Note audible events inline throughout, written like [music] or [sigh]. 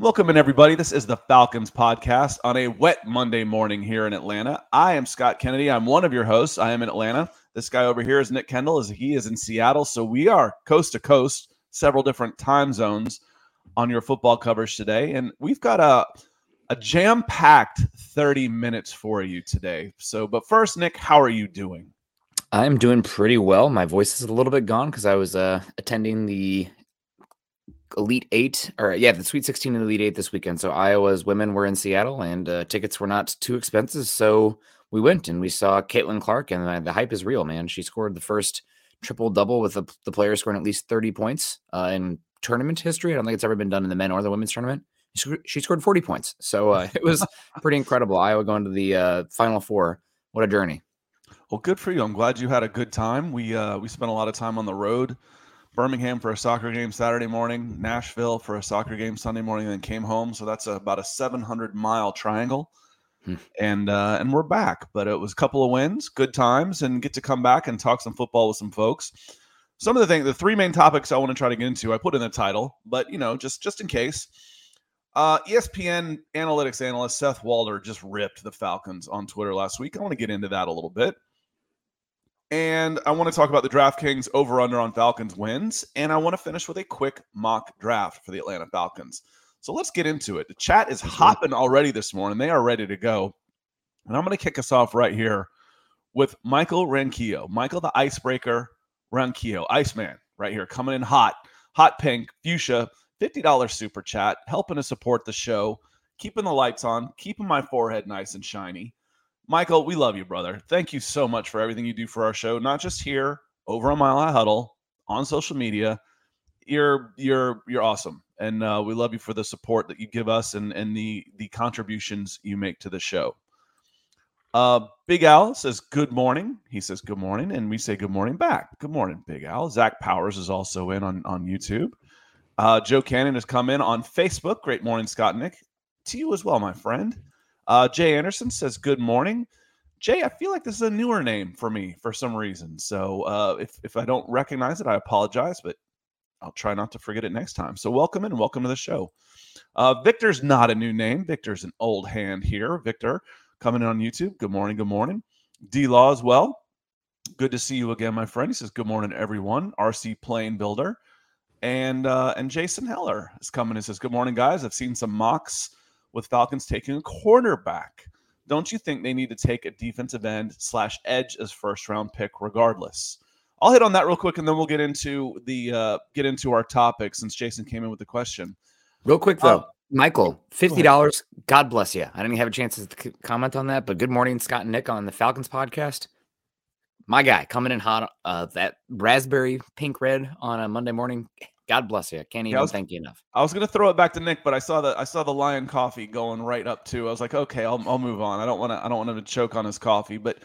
Welcome in, everybody. This is the Falcons podcast on a wet Monday morning here in Atlanta. I am Scott Kennedy. I'm one of your hosts. I am in Atlanta. This guy over here is Nick Kendell, as he is in Seattle. So we are coast to coast, several different time zones on your football coverage today. And we've got a, a jam packed 30 minutes for you today. So, but first, Nick, how are you doing? I'm doing pretty well. My voice is a little bit gone because I was uh, attending the Elite Eight, or yeah, the Sweet 16 and Elite Eight this weekend. So Iowa's women were in Seattle, and uh, tickets were not too expensive. So we went and we saw Caitlin Clark, and the, the hype is real, man. She scored the first triple double with the, the player scoring at least 30 points uh, in tournament history. I don't think it's ever been done in the men or the women's tournament. She, she scored 40 points. So uh, [laughs] it was pretty incredible. Iowa going to the uh, Final Four. What a journey. Well, good for you. I'm glad you had a good time. We uh, we spent a lot of time on the road Birmingham for a soccer game Saturday morning, Nashville for a soccer game Sunday morning, and then came home. So that's a, about a 700 mile triangle. Hmm. And uh, and we're back, but it was a couple of wins, good times, and get to come back and talk some football with some folks. Some of the things, the three main topics I want to try to get into, I put in the title, but you know, just just in case. Uh, ESPN analytics analyst Seth Walder just ripped the Falcons on Twitter last week. I want to get into that a little bit. And I want to talk about the DraftKings over under on Falcons wins. And I want to finish with a quick mock draft for the Atlanta Falcons. So let's get into it. The chat is hopping already this morning. They are ready to go. And I'm going to kick us off right here with Michael Ranquillo. Michael the Icebreaker Ranquillo, Iceman, right here, coming in hot, hot pink, fuchsia, $50 super chat, helping to support the show, keeping the lights on, keeping my forehead nice and shiny. Michael, we love you, brother. Thank you so much for everything you do for our show, not just here, over on Mile High Huddle, on social media. You're you're you're awesome, and uh, we love you for the support that you give us and and the the contributions you make to the show. Uh, Big Al says good morning. He says good morning, and we say good morning back. Good morning, Big Al. Zach Powers is also in on on YouTube. Uh, Joe Cannon has come in on Facebook. Great morning, Scott Nick. To you as well, my friend. Uh, Jay Anderson says, Good morning. Jay, I feel like this is a newer name for me for some reason. So uh, if, if I don't recognize it, I apologize, but I'll try not to forget it next time. So welcome and welcome to the show. Uh, Victor's not a new name. Victor's an old hand here. Victor coming in on YouTube. Good morning. Good morning. D Law as well. Good to see you again, my friend. He says, Good morning, everyone. RC Plane Builder. And uh, and Jason Heller is coming and says, Good morning, guys. I've seen some mocks with Falcons taking a cornerback. Don't you think they need to take a defensive end slash edge as first round pick regardless? I'll hit on that real quick, and then we'll get into the uh, get into our topic since Jason came in with the question. Real quick though, um, Michael, fifty dollars. God bless you. I didn't have a chance to comment on that, but good morning, Scott and Nick on the Falcons podcast. My guy coming in hot. Uh, that raspberry pink red on a Monday morning. God bless you. I can't even yeah, I was, thank you enough. I was gonna throw it back to Nick, but I saw the I saw the Lion Coffee going right up too. I was like, okay, I'll I'll move on. I don't want to I don't want him to choke on his coffee. But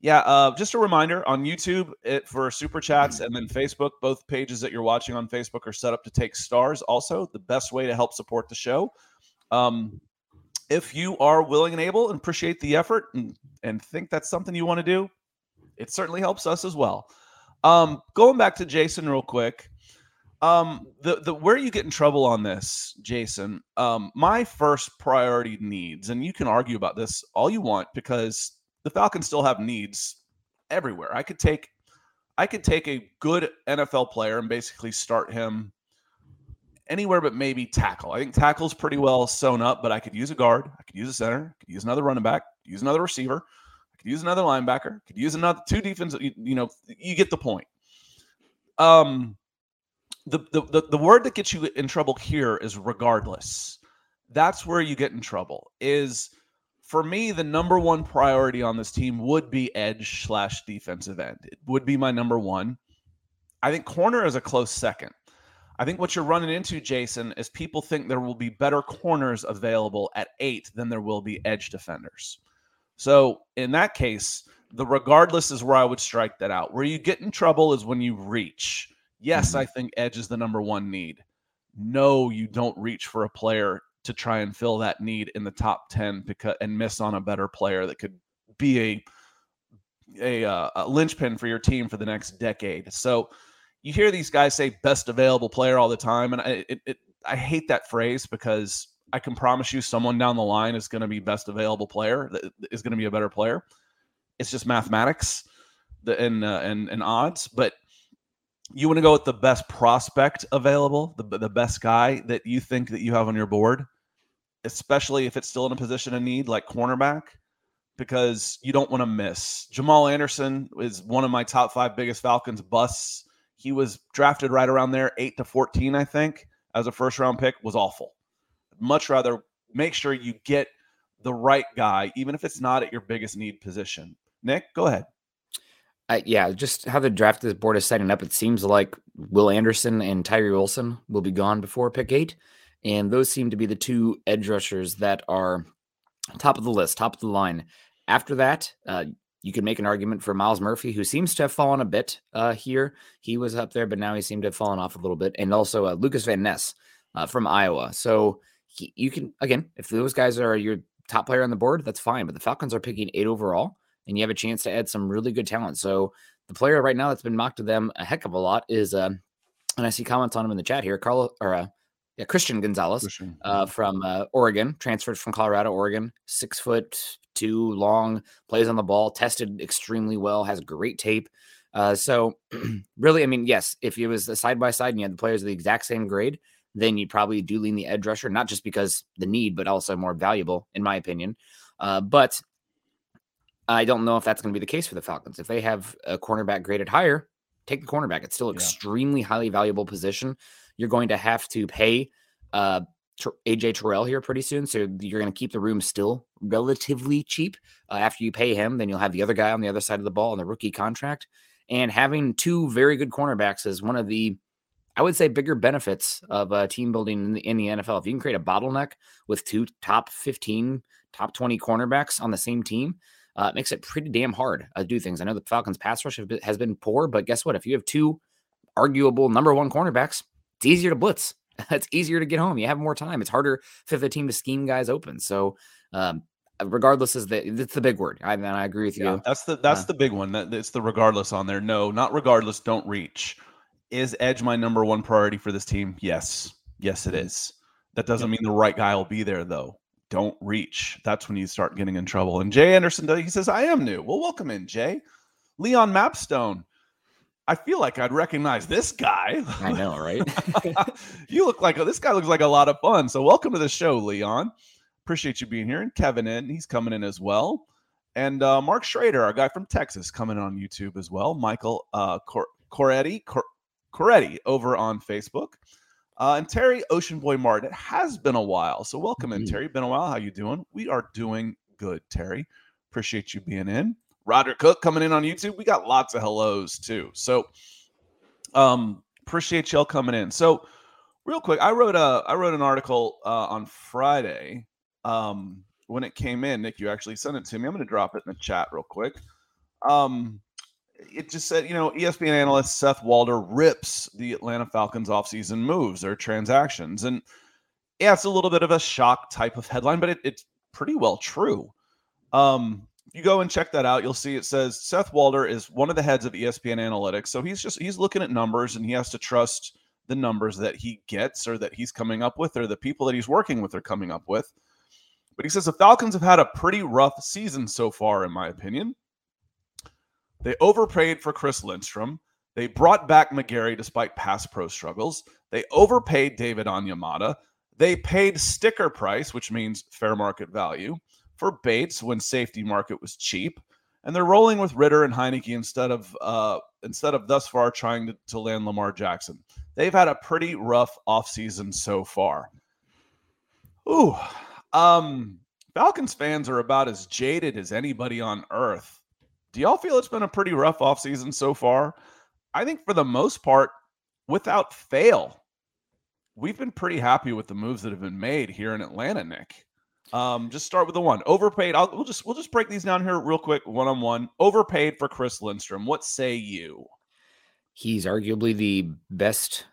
yeah, uh, just a reminder on YouTube it, for super chats and then Facebook. Both pages that you're watching on Facebook are set up to take stars. Also, the best way to help support the show. Um, if you are willing and able and appreciate the effort and, and think that's something you want to do, it certainly helps us as well. Um, going back to Jason real quick. Um, the the where you get in trouble on this, Jason. Um, my first priority needs, and you can argue about this all you want because the Falcons still have needs everywhere. I could take, I could take a good NFL player and basically start him anywhere but maybe tackle. I think tackle's pretty well sewn up, but I could use a guard, I could use a center, I could use another running back, use another receiver, I could use another linebacker, could use another two defense. You, you know, you get the point. Um the, the, the, word that gets you in trouble here is regardless. That's where you get in trouble. Is for me, the number one priority on this team would be edge slash defensive end. It would be my number one. I think corner is a close second. I think what you're running into, Jason, is people think there will be better corners available at eight than there will be edge defenders. So in that case, the regardless is where I would strike that out. Where you get in trouble is when you reach. Yes, mm-hmm. I think edge is the number one need. No, you don't reach for a player to try and fill that need in the top 10 because and miss on a better player that could be a a, uh, a linchpin for your team for the next decade. So you hear these guys say best available player all the time, and I it, it, I hate that phrase because I can promise you someone down the line is going to be best available player that is going to be a better player. It's just mathematics and uh, and and odds, but you want to go with the best prospect available, the the best guy that you think that you have on your board, especially if it's still in a position of need like cornerback because you don't want to miss. Jamaal Anderson is one of my top 5 biggest Falcons busts he was drafted right around there, 8 to 14, I think, as a first round pick, was awful. Much rather make sure you get the right guy, even if it's not at your biggest need position. Nick, go ahead. Yeah, just how the draft this board is setting up, it seems like Will Anderson and Tyree Wilson will be gone before pick eight. And those seem to be the two edge rushers that are top of the list, top of the line. After that, uh, you could make an argument for Myles Murphy, who seems to have fallen a bit uh, here. He was up there, but now he seemed to have fallen off a little bit. And also uh, Lucas Van Ness uh, from Iowa. So he, you can, again, if those guys are your top player on the board, that's fine. But the Falcons are picking eight overall, and you have a chance to add some really good talent. So the player right now that's been mocked to them a heck of a lot is, uh, and I see comments on him in the chat here, Carl or uh, yeah, Christian Gonzalez Christian. Uh, from uh, Oregon, transferred from Colorado, Oregon, six foot two long, plays on the ball, tested extremely well, has great tape. Uh, so, [clears throat] really, I mean, yes, if it was a side by side and you had the players of the exact same grade, then you'd probably do lean the edge rusher, not just because the need, but also more valuable, in my opinion. Uh, but I don't know if that's going to be the case for the Falcons. If they have a cornerback graded higher, take the cornerback. It's still extremely highly valuable position. You're going to have to pay uh, AJ Terrell here pretty soon. So you're going to keep the room still relatively cheap. Uh, after you pay him, then you'll have the other guy on the other side of the ball on the rookie contract. And having two very good cornerbacks is one of the, I would say, bigger benefits of uh, team building in the, in the NFL. If you can create a bottleneck with two top 15, top 20 cornerbacks on the same team, uh, it makes it pretty damn hard to do things. I know the Falcons' pass rush been, has been poor, but guess what? If you have two arguable number one cornerbacks, it's easier to blitz [laughs] it's easier to get home. You have more time. It's harder for the team to scheme guys open. So, um, regardless is the it's the big word. I, and I agree with yeah, you. That's the that's uh, the big one. That it's the regardless on there. No, not regardless. Don't reach. Is edge my number one priority for this team? Yes, yes, it mm-hmm. That doesn't mean the right guy will be there though. Don't reach. That's when you start getting in trouble. And Jay Anderson, he says, "I am new." Well, welcome in, Jay. Leon Mapstone I feel like I'd recognize this guy. I know, right? [laughs] you look like this guy looks like a lot of fun. So welcome to the show, Leon. Appreciate you being here. And Kevin in, he's coming in as well. And uh, Mark Schrader, our guy from Texas, coming on YouTube as well. Michael uh, Cor- Coretti, Cor- Coretti over on Facebook. Uh, and Terry Ocean Boy Martin. It has been a while. So welcome mm-hmm. in, Terry. Been a while. How you doing? We are doing good, Terry. Appreciate you being in. Roger Cook coming in on YouTube. We got lots of hellos too. So um appreciate y'all coming in. So real quick, I wrote a I wrote an article uh, on Friday um when it came in. Nick, you actually sent it to me. I'm going to drop it in the chat real quick. Um it just said, you know, ESPN analyst Seth Walder rips the Atlanta Falcons offseason moves or transactions. And yeah, it's a little bit of a shock type of headline, but it, it's pretty well true. Um, you go and check that out, you'll see it says Seth Walder is one of the heads of ESPN Analytics. So he's just he's looking at numbers and he has to trust the numbers that he gets or that he's coming up with or the people that he's working with are coming up with. But he says the Falcons have had a pretty rough season so far, in my opinion. They overpaid for Chris Lindstrom. They brought back McGary despite past pro struggles. They overpaid David Onyemata. They paid sticker price, which means fair market value for Bates when safety market was cheap, and they're rolling with Ridder and Heinicke instead of uh, instead of thus far trying to, to land Lamar Jackson. They've had a pretty rough offseason so far. Ooh, um, Falcons fans are about as jaded as anybody on earth. Do y'all feel it's been a pretty rough offseason so far? I think for the most part, without fail, we've been pretty happy with the moves that have been made here in Atlanta, Nick. Um, just start with the one overpaid. I'll we'll just we'll just break these down here real quick, one on one. Overpaid for Chris Lindstrom. What say you? He's arguably the best,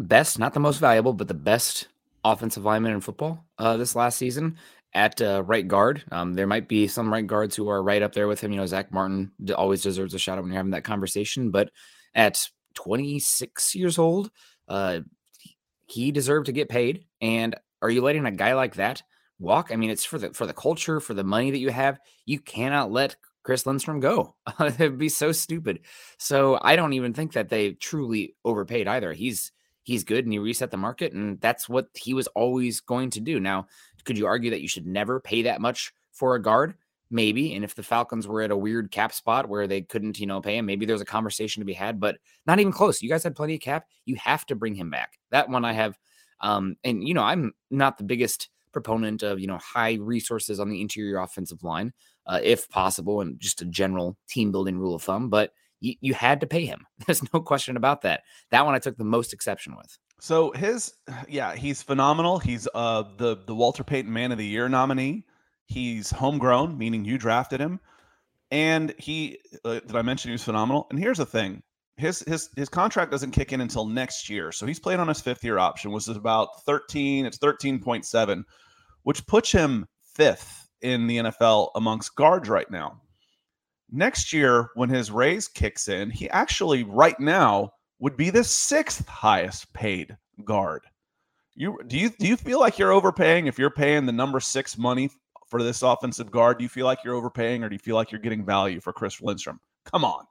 best, not the most valuable, but the best offensive lineman in football uh, this last season at uh, right guard. Um, there might be some right guards who are right up there with him. You know, Zack Martin always deserves a shout out when you're having that conversation. But at 26 years old, uh, he deserved to get paid. And are you letting a guy like that walk? I mean, it's for the for the culture, for the money that you have. You cannot let Chris Lindstrom go. [laughs] It'd be so stupid. So I don't even think that they truly overpaid either. He's he's good and he reset the market, and that's what he was always going to do. Now, could you argue that you should never pay that much for a guard? Maybe. And if the Falcons were at a weird cap spot where they couldn't, you know, pay him, maybe there's a conversation to be had, but not even close. You guys had plenty of cap. You have to bring him back. That one I have. Um, and you know, I'm not the biggest proponent of, you know, high resources on the interior offensive line, uh, if possible, and just a general team building rule of thumb, but you, you had to pay him. [laughs] There's no question about that. That one I took the most exception with. So his, yeah, he's phenomenal. He's uh the the Walter Payton Man of the Year nominee. He's homegrown, meaning you drafted him, and he. Uh, did I mention he was phenomenal? And here's the thing: his his his contract doesn't kick in until next year, so he's playing on his fifth year option, which is about thirteen. It's thirteen point seven, which puts him fifth in the NFL amongst guards right now. Next year, when his raise kicks in, he actually right now would be the sixth highest paid guard. You do you do you feel like you're overpaying if you're paying the number six money for this offensive guard? Do you feel like you're overpaying or do you feel like you're getting value for Chris Lindstrom? Come on.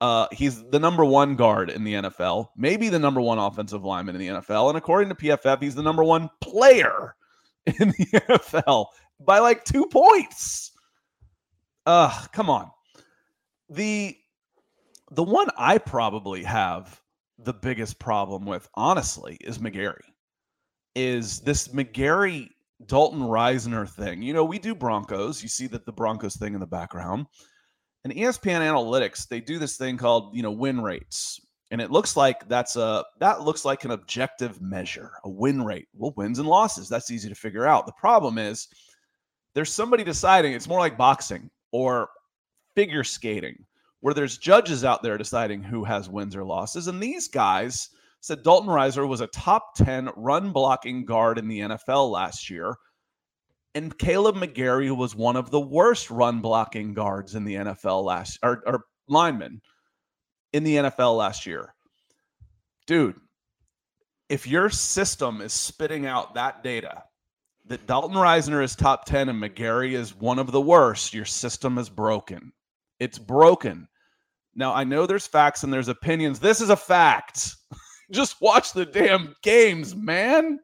Uh, he's the number one guard in the NFL, maybe the number one offensive lineman in the NFL. And according to PFF, he's the number one player [laughs] in the NFL by like two points. Uh, come on. The the one I probably have the biggest problem with, honestly, is McGary. Is this McGary Dalton Risner thing. You know, we do Broncos. You see that the Broncos thing in the background. And ESPN Analytics, they do this thing called, you know, win rates. And it looks like that's a that looks like an objective measure, a win rate. Well, wins and losses, that's easy to figure out. The problem is there's somebody deciding it's more like boxing or figure skating where there's judges out there deciding who has wins or losses. And these guys said Dalton Risner was a top 10 run blocking guard in the NFL last year. And Kaleb McGary was one of the worst run blocking guards in the NFL last or, or linemen in the NFL last year. Dude, if your system is spitting out that data that Dalton Risner is top 10 and McGary is one of the worst, your system is broken. It's broken. Now, I know there's facts and there's opinions. This is a fact. [laughs] Just watch the damn games, man.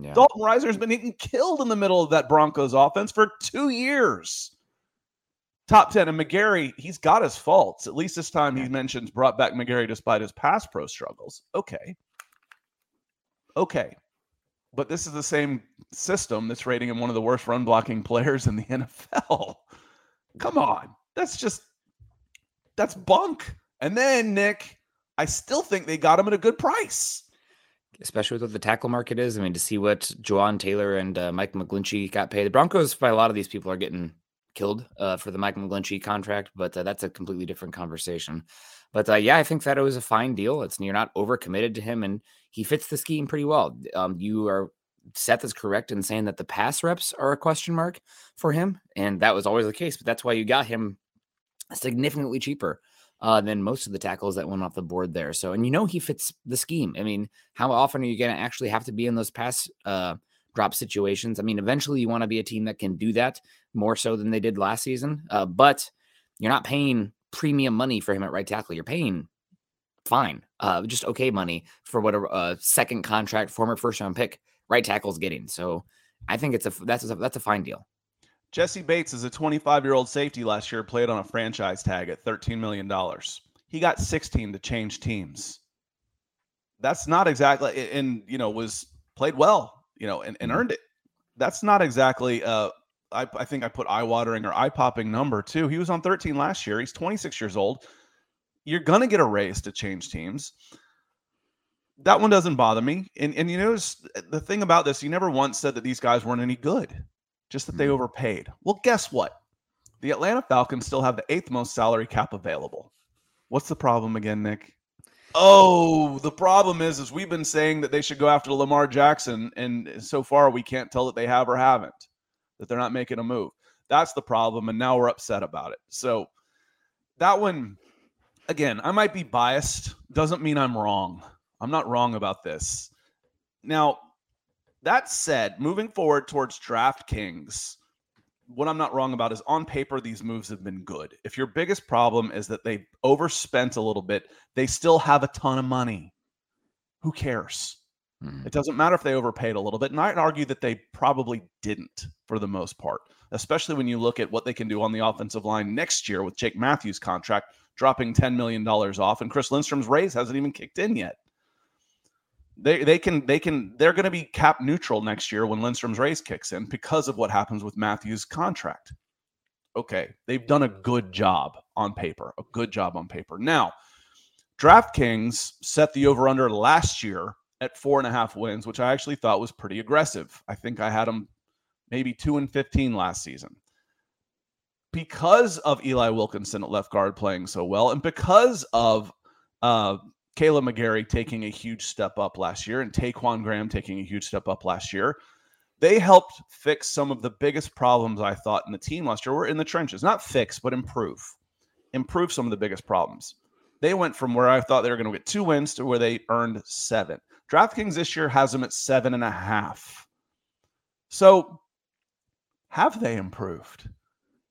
Yeah. Dalton Risner's been getting killed in the middle of that Broncos offense for two years. Top 10. And McGary, he's got his faults. At least this time he mentions brought back McGary despite his pass pro struggles. Okay. Okay. But this is the same system that's rating him one of the worst run blocking [laughs] players in the NFL. Come on. That's just, that's bunk. And then, Nick, I still think they got him at a good price. Especially with what the tackle market is. I mean, to see what Jawaan Taylor and uh, Mike McGlinchey got paid. The Broncos, by a lot of these people, are getting killed uh, for the Mike McGlinchey contract, but uh, that's a completely different conversation. But uh, yeah, I think that it was a fine deal. It's you're not overcommitted to him, and he fits the scheme pretty well. Um, you are Seth is correct in saying that the pass reps are a question mark for him, and that was always the case. But that's why you got him significantly cheaper uh, than most of the tackles that went off the board there. So, and you know, he fits the scheme. I mean, how often are you going to actually have to be in those pass uh, drop situations? I mean, eventually you want to be a team that can do that more so than they did last season. Uh, but you're not paying premium money for him at right tackle. You're paying fine, uh, just okay money for what a, a second contract, former first round pick right tackle's getting. So I think it's a that's a, that's a fine deal. Jessie Bates is a 25 year old safety last year, played on a franchise tag at $13 million. He got 16 to change teams. That's not exactly, and, you know, was played well, you know, and, and mm-hmm. earned it. That's not exactly, uh, I, I think I put eye watering or eye popping number too. He was on 13 last year. He's 26 years old. You're going to get a raise to change teams. that one doesn't bother me. And and you notice the thing about this, you never once said that these guys weren't any good, just that they Mhm. overpaid. Well, guess what? The Atlanta Falcons still have the eighth most salary cap available. What's the problem again, Nick? Oh, the problem is, is we've been saying that they should go after Lamar Jackson, and so far we can't tell that they have or haven't, that they're not making a move. That's the problem, and now we're upset about it. So that one, again, I might be biased. Doesn't mean I'm wrong. I'm not wrong about this. Now, that said, moving forward towards DraftKings, what I'm not wrong about is on paper, these moves have been good. If your biggest problem is that they overspent a little bit, they still have a ton of money. Who cares? Mhm. It doesn't matter if they overpaid a little bit. And I'd argue that they probably didn't for the most part, especially when you look at what they can do on the offensive line next year with Jake Matthews' contract dropping $10 million off, and Chris Lindstrom's raise hasn't even kicked in yet. They, they can they can they're going to be cap neutral next year when Lindstrom's raise kicks in because of what happens with Matthews' contract. Okay, they've done a good job on paper, a good job on paper. Now, DraftKings set the over under last year at four and a half wins, which I actually thought was pretty aggressive. I think I had them maybe two and 15 last season. Because of Eli Wilkinson at left guard playing so well, and because of uh, Kaleb McGary taking a huge step up last year and Ta'Quon Graham taking a huge step up last year, they helped fix some of the biggest problems I thought in the team last year. Were in the trenches, not fix, but improve. Improve some of the biggest problems. They went from where I thought they were going to get two wins to where they earned seven. DraftKings this year has them at seven and a half. So, have they improved?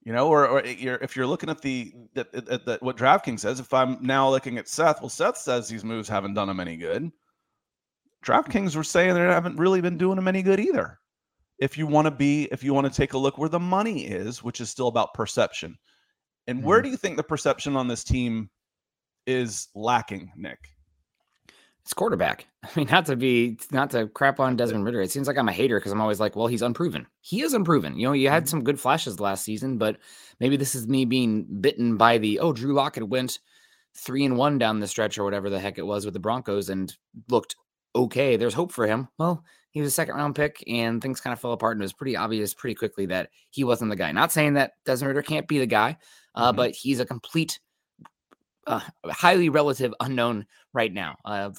You know, or, or eh, you're, if you're looking at the, the, the, the what DraftKings says, if I'm now looking at Seth, well, Seth says these moves haven't done him any good. Mm-hmm. DraftKings were saying they haven't really been doing him any good either. If you want to be, if you want to take a look where the money is, which is still about perception, and where mm-hmm. do you think the perception on this team is lacking, Nick? It's quarterback. [laughs] I mean, not to be not to crap on Desmond Ridder. It seems like I'm a hater because I'm always like, well, he's unproven. He is unproven. You know, you had some good flashes last season, but maybe this is me being bitten by the oh, Drew Lockett went three and one down the stretch or whatever the heck it was with the Broncos and looked okay. There's hope for him. Well, he was a second round pick and things kind of fell apart and it was pretty obvious pretty quickly that he wasn't the guy. Not saying that Desmond Ridder can't be the guy, uh, Mhm. but he's a complete uh, highly relative unknown right now. Uh,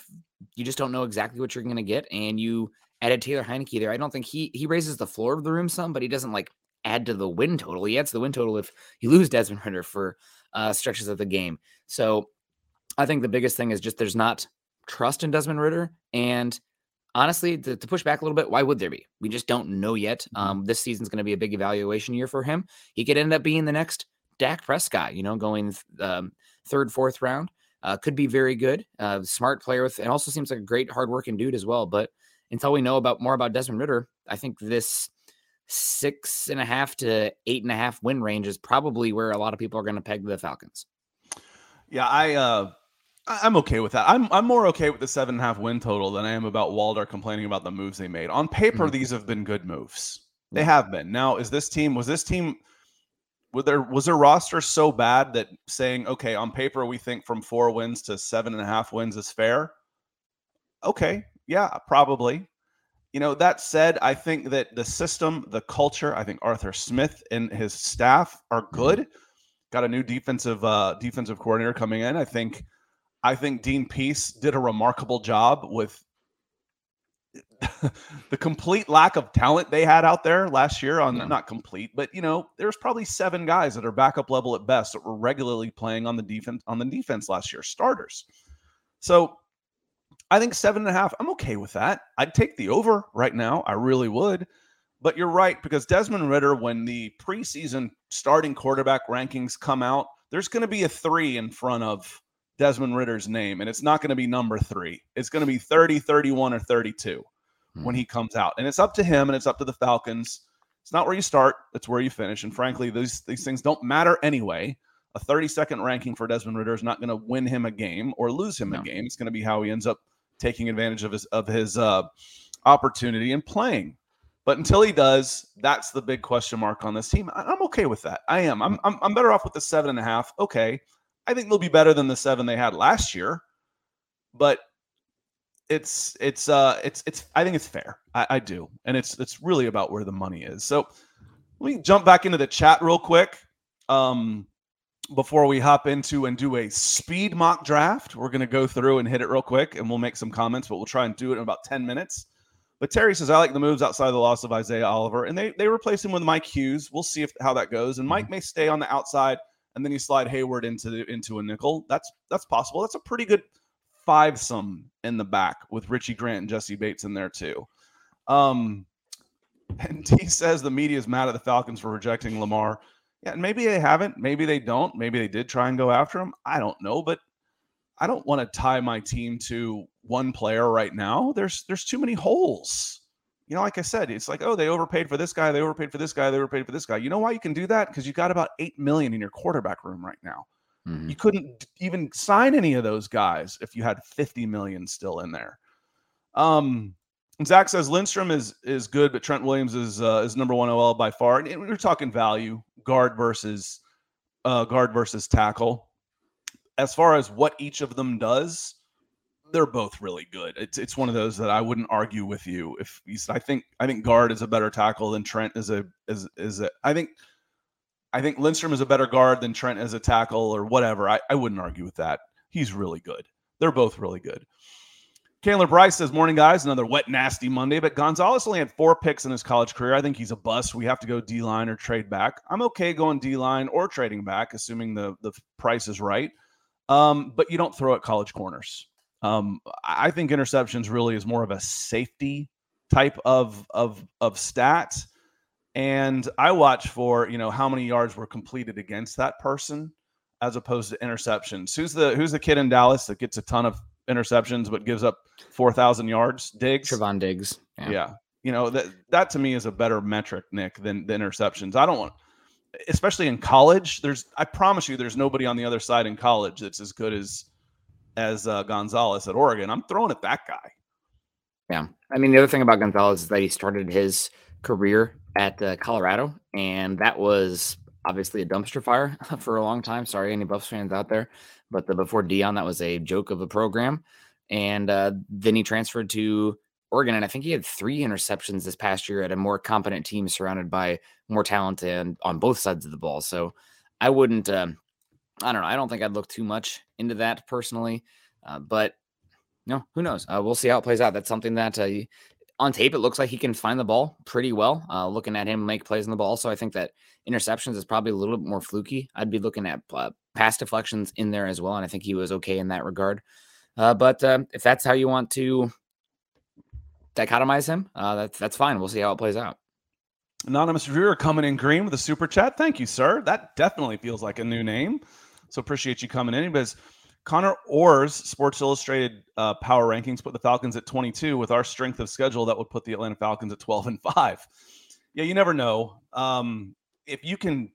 you just don't know exactly what you're going to get, and you added Taylor Heinicke there. I don't think he he raises the floor of the room some, but he doesn't like add to the win total. He adds to the win total if you lose Desmond Ridder for uh, stretches of the game. So I think the biggest thing is just there's not trust in Desmond Ridder, and honestly, to, to push back a little bit, why would there be? We just don't know yet. Mhm. Um, this season's going to be a big evaluation year for him. He could end up being the next Dak Prescott, you know, going um, third, fourth round. Uh, could be very good. Uh, smart player with, and also seems like a great, hardworking dude as well. But until we know about more about Desmond Ridder, I think this six and a half to eight and a half win range is probably where a lot of people are going to peg the Falcons. Yeah, I uh I'm okay with that. I'm I'm more okay with the seven and a half win total than I am about Walder complaining about the moves they made. On paper, Mhm. these have been good moves. They have been. Now, is this team was this team was their was their roster so bad that saying, okay, on paper we think from four wins to seven and a half wins is fair? Okay, yeah, probably. You know, that said, I think that the system, the culture, I think Arthur Smith and his staff are good. Got a new defensive uh defensive coordinator coming in. I think I think Dean Pees did a remarkable job with [laughs] the complete lack of talent they had out there last year on Yeah. not complete, but you know, there's probably seven guys that are backup level at best that were regularly playing on the defense on the defense last year, starters. So I think seven and a half, I'm okay with that. I'd take the over right now. I really would. But you're right, because Desmond Ridder, when the preseason starting quarterback rankings come out, there's going to be a three in front of Desmond Ridder's name, and it's not going to be number three. It's going to be 30, 31, or 32 when he comes out. And it's up to him and it's up to the Falcons. It's not where you start, it's where you finish. And frankly, these these things don't matter anyway. A 30 second ranking for Desmond Ridder is not going to win him a game or lose him No. a game. It's going to be how he ends up taking advantage of his of his uh, opportunity and playing. But until he does, that's the big question mark on this team. I- I'm okay with that. I am. I'm, I'm, I'm better off with the seven and a half. Okay. I think they'll be better than the seven they had last year. But it's it's uh it's it's I think it's fair. I, I do, and it's it's really about where the money is. So let me jump back into the chat real quick. Um, before we hop into and do a speed mock draft, we're going to go through and hit it real quick, and we'll make some comments, but we'll try and do it in about ten minutes. But Terry says I like the moves outside the loss of Isaiah Oliver, and they they replace him with Mike Hughes. We'll see if how that goes. And Mike mm-hmm. may stay on the outside, and then you slide Hayward into the, into a nickel. That's that's possible. That's a pretty good five some in the back with Richie Grant and Jessie Bates in there too. Um, and [laughs] he says the media is mad at the Falcons for rejecting Lamar. Yeah, and maybe they haven't. Maybe they don't. Maybe they did try and go after him. I don't know, but I don't want to tie my team to one player right now. There's there's too many holes. You know, like I said, it's like, oh, they overpaid for this guy, they overpaid for this guy, they overpaid for this guy. You know why you can do that? Because you got about eight million in your quarterback room right now. Mm-hmm. You couldn't even sign any of those guys if you had 50 million still in there. Um, Zach says Lindstrom is is good, but Trent Williams is uh, is number one OL by far. And we're talking value, guard versus uh, guard versus tackle. As far as what each of them does, they're both really good. It's it's one of those that I wouldn't argue with you. If I think I think guard is a better tackle than Trent is a is is a I think I think Lindstrom is a better guard than Trent as a tackle or whatever. I, I wouldn't argue with that. He's really good. They're both really good. Chandler Bryce says, Morning, guys. Another wet, nasty Monday. But Gonzalez only had four picks in his college career. I think he's a bust. We have to go D line or trade back. I'm okay going D line or trading back, assuming the, the price is right. Um, but you don't throw at college corners. Um, I think interceptions really is more of a safety type of of of stat and I watch for you know how many yards were completed against that person as opposed to interceptions. Who's the who's the kid in Dallas that gets a ton of interceptions but gives up four thousand yards? Diggs, Trevon Diggs. Yeah. yeah. you know that that to me is a better metric, Nick, than the interceptions. I don't want, especially in college. There's I promise you, there's nobody on the other side in college that's as good as as uh, Gonzalez at Oregon. I'm throwing at that guy. Yeah, I mean the other thing about Gonzalez is that he started his career at uh, Colorado, and that was obviously a dumpster fire [laughs] for a long time. Sorry, any Buffs fans out there, but the, before Deion, that was a joke of a program. And uh, then he transferred to Oregon, and I think he had three interceptions this past year at a more competent team surrounded by more talent and on both sides of the ball. So I wouldn't, uh, I don't know, I don't think I'd look too much into that personally, uh, but no, who knows? Uh, we'll see how it plays out. That's something that uh, on tape, it looks like he can find the ball pretty well. Uh, looking at him make plays on the ball, so I think that interceptions is probably a little bit more fluky. I'd be looking at uh, pass deflections in there as well, and I think he was okay in that regard. Uh, but if that's how you want to dichotomize him, that's that's fine. We'll see how it plays out. Anonymous reviewer coming in green with a super chat. Thank you, sir. That definitely feels like a new name. So appreciate you coming in. Because Connor Orr's Sports Illustrated uh, power rankings put the Falcons at 22. With our strength of schedule, that would put the Atlanta Falcons at 12 and five. Yeah, you never know. Um, if you can,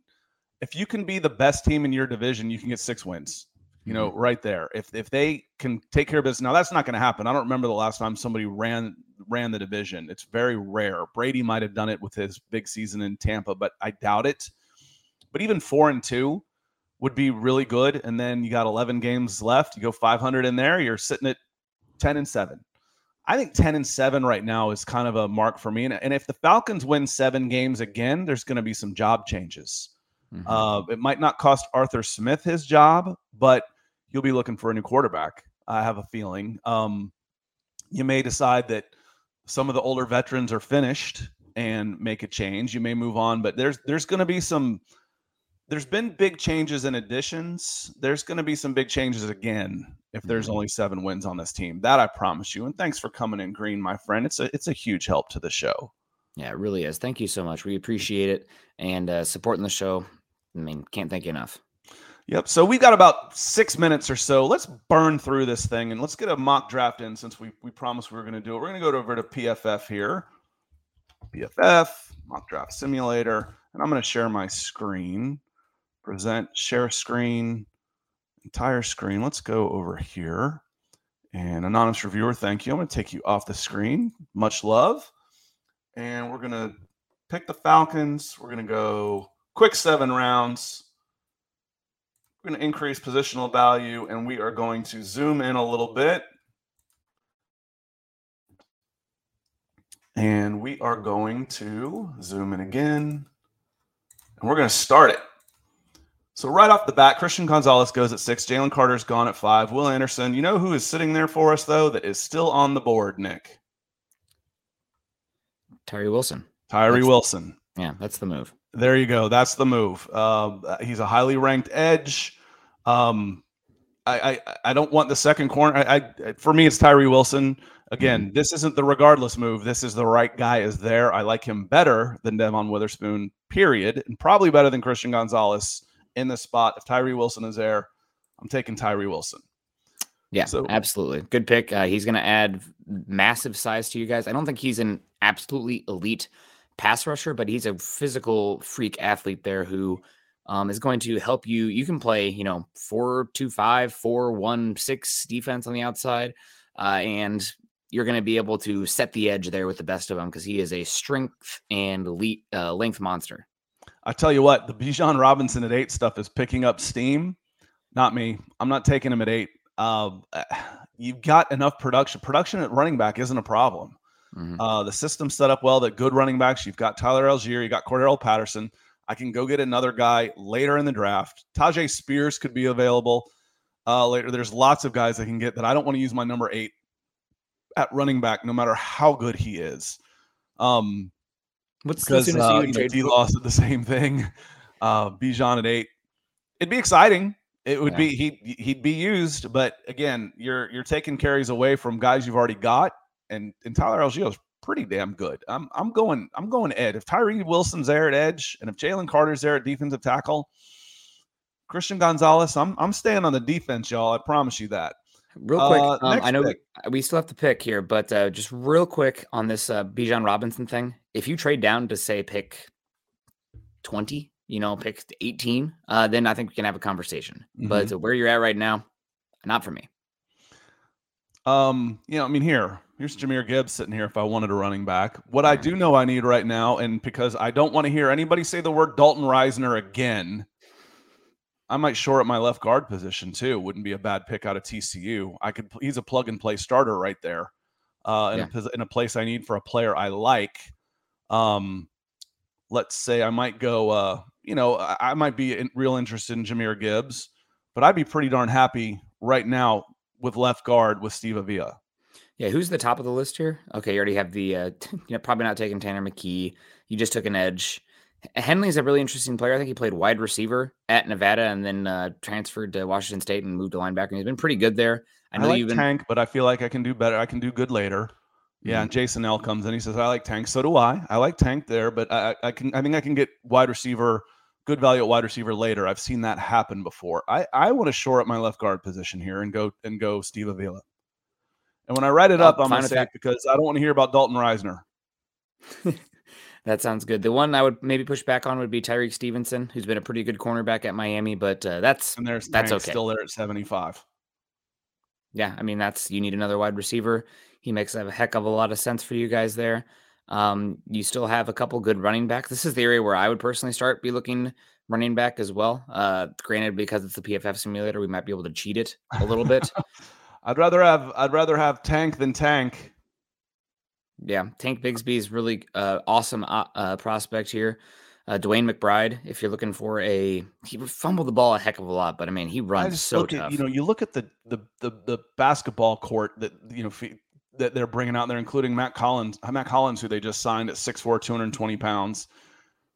if you can be the best team in your division, you can get six wins. You know, mm-hmm. right there. If if they can take care of business, now that's not going to happen. I don't remember the last time somebody ran ran the division. It's very rare. Brady might have done it with his big season in Tampa, but I doubt it. But even four and two, would be really good. And then you got 11 games left. You go 500 in there. You're sitting at 10 and seven. I think 10 and seven right now is kind of a mark for me. And, and if the Falcons win seven games again, there's going to be some job changes. Mm-hmm. Uh, it might not cost Arthur Smith his job, but you'll be looking for a new quarterback. I have a feeling. Um, you may decide that some of the older veterans are finished and make a change. You may move on, but there's there's going to be some there's been big changes and additions. There's going to be some big changes again if there's mm-hmm. only seven wins on this team. That I promise you. And thanks for coming in, Green, my friend. It's a it's a huge help to the show. Yeah, it really is. Thank you so much. We appreciate it and uh, supporting the show. I mean, can't thank you enough. Yep. So we've got about six minutes or so. Let's burn through this thing and let's get a mock draft in since we we promised we were going to do it. We're going to go over to PFF here. PFF mock draft simulator, and I'm going to share my screen present, share screen, entire screen. Let's go over here. And anonymous reviewer, thank you. I'm going to take you off the screen. Much love. And we're going to pick the Falcons. We're going to go quick seven rounds. We're going to increase positional value and we are going to zoom in a little bit And we are going to zoom in again. And we're going to start it. So right off the bat, Christian Gonzalez goes at six. Jalen Carter's gone at five. Will Anderson. You know who is sitting there for us though? That is still on the board. Nick. Tyree Wilson. Tyree that's, Wilson. Yeah, that's the move. There you go. That's the move. Uh, he's a highly ranked edge. Um, I, I, I don't want the second corner. I, I for me, it's Tyree Wilson. Again, mm-hmm. this isn't the regardless move. This is the right guy is there. I like him better than Devon Witherspoon. Period, and probably better than Christian Gonzalez in the spot. If Tyree Wilson is there, I'm taking Tyree Wilson. Yeah, so, absolutely. Good pick. Uh, he's going to add massive size to you guys. I don't think he's an absolutely elite pass rusher, but he's a physical freak athlete there who um, is going to help you. You can play, you know, four two five, four one six defense on the outside, uh, and you're going to be able to set the edge there with the best of them because he is a strength and elite uh, length monster. I tell you what, the Bijan Robinson at eight stuff is picking up steam. Not me. I'm not taking him at eight. Uh, [sighs] you've got enough production. Production at running back isn't a problem. Mm-hmm. Uh, the system's set up well that good running backs. You've got Tyler Allgeier, you got Cordarrelle Patterson. I can go get another guy later in the draft. Tyjae Spears could be available uh, later. There's lots of guys I can get that I don't want to use my number eight at running back, no matter how good he is. Um, What's because uh, you know, D lost at the [laughs] same thing. Uh, Bijan at eight. It'd be exciting. It would yeah. be he he'd be used, but again, you're you're taking carries away from guys you've already got, and and Tyler is pretty damn good. I'm I'm going I'm going Ed. If Tyree Wilson's there at edge, and if Jalen Carter's there at defensive tackle, Christian Gonzalez, I'm I'm staying on the defense, y'all. I promise you that. Real quick, uh, um, I know pick. we still have to pick here, but uh, just real quick on this uh, Bijan Robinson thing. If you trade down to say pick twenty, you know, pick eighteen, uh, then I think we can have a conversation. Mm-hmm. But where you're at right now, not for me. Um, you know, I mean, here, here's Jahmyr Gibbs sitting here. If I wanted a running back, what I do know I need right now, and because I don't want to hear anybody say the word Dalton Risner again I might shore up my left guard position too. Wouldn't be a bad pick out of TCU. I could. He's a plug and play starter right there, uh, in, yeah. a, in a place I need for a player I like. Um, let's say I might go. Uh, you know, I, I might be in, real interested in Jahmyr Gibbs, but I'd be pretty darn happy right now with left guard with Steve Avila. Yeah, who's the top of the list here? Okay, you already have the. Uh, [laughs] you know, probably not taking Tanner McKee. You just took an edge. Henley's a really interesting player. I think he played wide receiver at Nevada and then uh, transferred to Washington State and moved to linebacker. He's been pretty good there. I know I like you've been Tank, but I feel like I can do better. I can do good later. Yeah, mm-hmm. and Jason L comes in. He says, "I like Tank." So do I. I like Tank there, but I, I can. I think I can get wide receiver, good value at wide receiver later. I've seen that happen before. I I want to shore up my left guard position here and go and go Steve Avila. And when I write it up, I'm to say because I don't want to hear about Dalton Risner. [laughs] That sounds good. The one I would maybe push back on would be Tyrique Stevenson, who's been a pretty good cornerback at Miami, but uh, that's and there's that's okay. Still there at 75. Yeah, I mean that's you need another wide receiver. He makes a heck of a lot of sense for you guys there. Um, you still have a couple good running backs. This is the area where I would personally start be looking running back as well. Uh, granted, because it's the PFF simulator, we might be able to cheat it a little bit. [laughs] I'd rather have I'd rather have Tank than Tank. Yeah, Tank Bigsby is really uh, awesome uh, uh, prospect here. Uh, DeWayne McBride, if you're looking for a, he fumbled the ball a heck of a lot, but I mean, he runs so tough. At, you know, you look at the, the the the basketball court that you know that they're bringing out there, including Mack Hollins, Mack Hollins, who they just signed at 6'4", 220 pounds.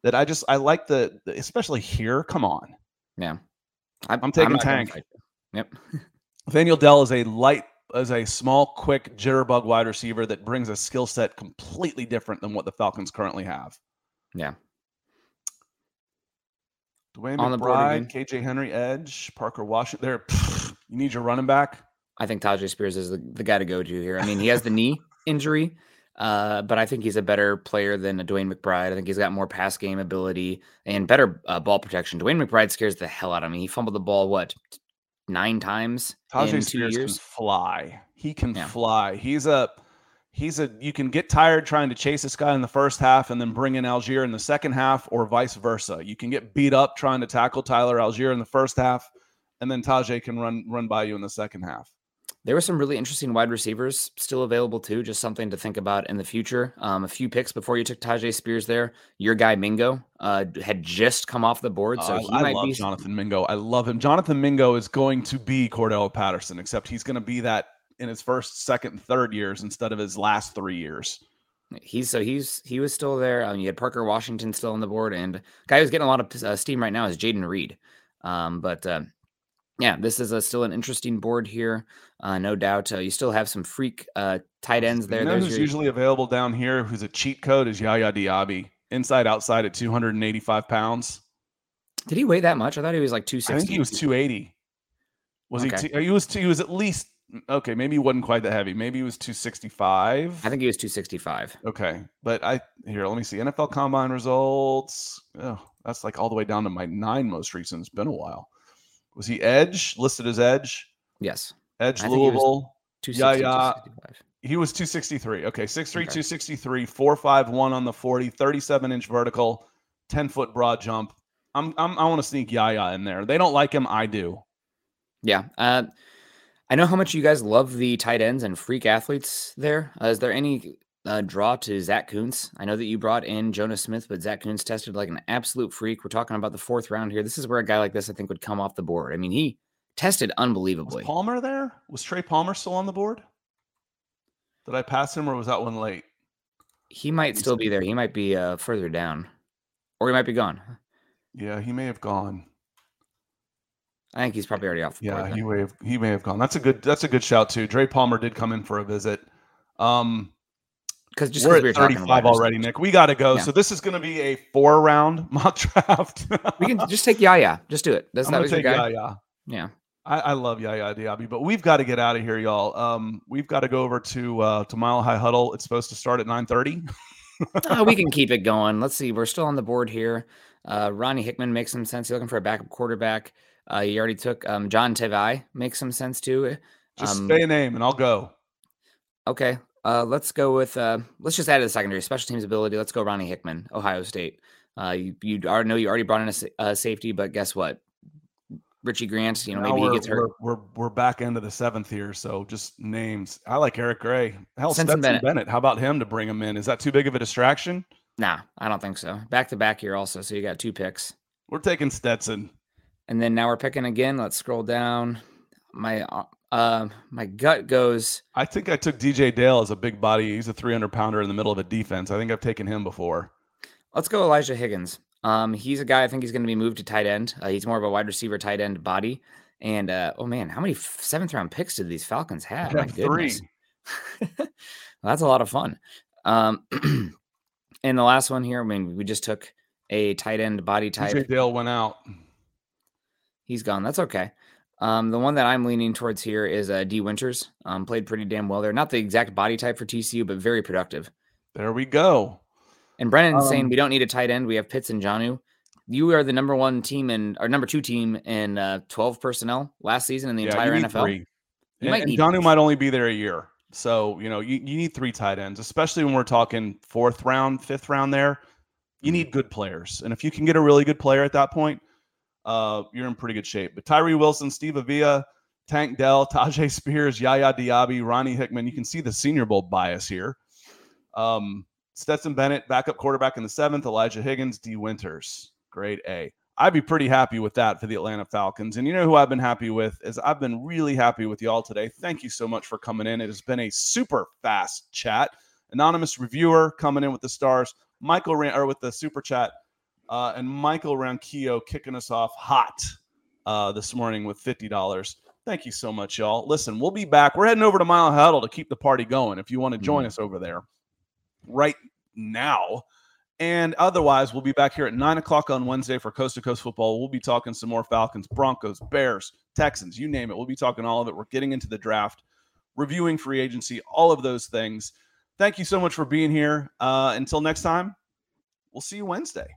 That I just I like the, especially here. Come on, yeah, I, am taking I'm Tank. Yep. [laughs] Nathaniel Dell is a light as a small, quick jitterbug wide receiver that brings a skill set completely different than what the Falcons currently have. Yeah. DeWayne On McBride, KJ Henry, Edge, Parker Washington. There, you need your running back. I think Tyjae Spears is the, the guy to go to here. I mean, he has the knee injury, uh, but I think he's a better player than a DeWayne McBride. I think he's got more pass game ability and better uh, ball protection. DeWayne McBride scares the hell out of me. He fumbled the ball what nine times in two years. Can fly. He can yeah. fly. He's a he's a you can get tired trying to chase this guy in the first half and then bring in Allgeier in the second half or vice versa. You can get beat up trying to tackle Tyler Allgeier in the first half and then Tyjae can run run by you in the second half. There were some really interesting wide receivers still available too. Just something to think about in the future. Um, a few picks before you took Tyjae Spears there. Your guy Mingo uh, had just come off the board, so Uh, he I might love be. Jonathan Mingo. I love him. Jonathan Mingo is going to be Cordell Patterson, except he's going to be that in his first, second, third years instead of his last three years. He's so he's he was still there. Um, you had Parker Washington still on the board, and guy who's getting a lot of uh, steam right now is Jayden Reed. Um, but uh, yeah, this is a, still an interesting board here, uh, no doubt. Uh, you still have some freak uh, tight ends there. You know There's who's your- usually available down here? Who's a cheat code is Yaya Diaby, inside outside at 285 pounds. Did he weigh that much? I thought he was like 260. I think he was 280. Was Okay. he? Two, he was. He was at least okay. Maybe he wasn't quite that heavy. Maybe he was 265. I think he was two sixty five. Okay, but I here. Let me see NFL Combine results. Oh, that's like all the way down to my nine most recent. It's been a while. Was he edge listed as edge? Yes, Edge I Louisville. Yeah, yeah. He was 263. Okay, 6'3, Okay. 263, 4'5'1 on the 40, 37 inch vertical, 10 foot broad jump. I'm, I'm I want to sneak Yaya in there. They don't like him. I do. Yeah. Uh, I know how much you guys love the tight ends and freak athletes there. Uh, is there any uh, draw to Zach Kuntz? I know that you brought in Jonnu Smith, but Zach Kuntz tested like an absolute freak. We're talking about the fourth round here. This is where a guy like this, I think, would come off the board. I mean, he tested Was unbelievably. Palmer there? Was Trey Palmer still on the board? Did I pass him or was that one late? He might still be there. He might be uh, further down, or he might be gone. Yeah, he may have gone. I think he's probably already off the Yeah, board. he may have he may have gone. That's a good that's a good shout too. Trey Palmer did come in for a visit. Um Because just we're 'cause we at 35 already. Nick. We got to go. Yeah. So this is going to be a four round [laughs] mock draft. We can just take Yaya. Just do it. That's I'm that your take guy. Yaya. Yeah. I, I love Yaya Diaby, but we've got to get out of here, y'all. Um, we've got to go over to uh, to Mile High Huddle. It's supposed to start at 9:30. Uh, [laughs] we can keep it going. Let's see. We're still on the board here. Uh, Ronnie Hickman makes some sense. You're looking for a backup quarterback. Uh, you already took um, John Tevai. Makes some sense too. Just Um, say a name and I'll go. Okay. Uh, let's go with. Uh, let's just add to the secondary special teams ability. Let's go Ronnie Hickman, Ohio State. Uh, you you already know you already brought in a, sa- a safety, but guess what? Richie Grant. You know maybe he gets hurt. We're, we're we're back into the seventh here, so just names. I like Eric Gray. Hell, Stetson Stetson Bennett. Bennett. How about him to bring him in? Is that too big of a distraction? Nah, I don't think so. Back to back here also. So you got two picks. We're taking Stetson. And then now we're picking again. Let's scroll down. My uh my gut goes I think I took DJ Dale as a big body. He's a 300 pounder in the middle of a defense. I think I've taken him before. let's go Elijah Higgins. Um he's a guy I think he's going to be moved to tight end. Uh, he's more of a wide receiver tight end body. And uh oh man, how many f- seventh round picks did these Falcons have? I My goodness. well, [laughs] that's a lot of fun. Um [clears throat] and the last one here, I mean, we just took a tight end body type. DJ Dale went out. He's gone. That's okay. Um, the one that I'm leaning towards here is uh, Dee Winters. Um, played pretty damn well there. Not the exact body type for TCU, but very productive. There we go. And Brennan's saying Um, we don't need a tight end. We have Pitts and Jonnu. You are the number one team in or number two team in uh, 12 personnel last season in the Yeah, entire you need NFL. three. You And, might and need Jonnu might only be there a year. So, you know, you, you need three tight ends, especially when we're talking fourth round, fifth round there. You Mm-hmm. need good players. And if you can get a really good player at that point, uh, you're in pretty good shape. But Tyree Wilson, Steve Avila, Tank Dell, [laughs] Tyjae Spears, Yaya Diaby, Ronnie Hickman, you can see the Senior Bowl bias here. Um, Stetson Bennett, backup quarterback in the seventh, Elijah Higgins, Dee Winters, grade A. I'd be pretty happy with that for the Atlanta Falcons. And you know who I've been happy with is I've been really happy with y'all today. Thank you so much for coming in. It has been a super fast chat. Anonymous reviewer coming in with the stars, Michael Ran- or with the super chat, uh, and Michael Ranquillo kicking us off hot uh, this morning with fifty dollars. Thank you so much, y'all. Listen, we'll be back. We're heading over to Mile Huddle to keep the party going. If you want to join us over there right now. And otherwise, we'll be back here at nine o'clock on Wednesday for Coast to Coast football. We'll be talking some more Falcons, Broncos, Bears, Texans, you name it. We'll be talking all of it. We're getting into the draft, reviewing free agency, all of those things. Thank you so much for being here. Uh, until next time, we'll see you Wednesday.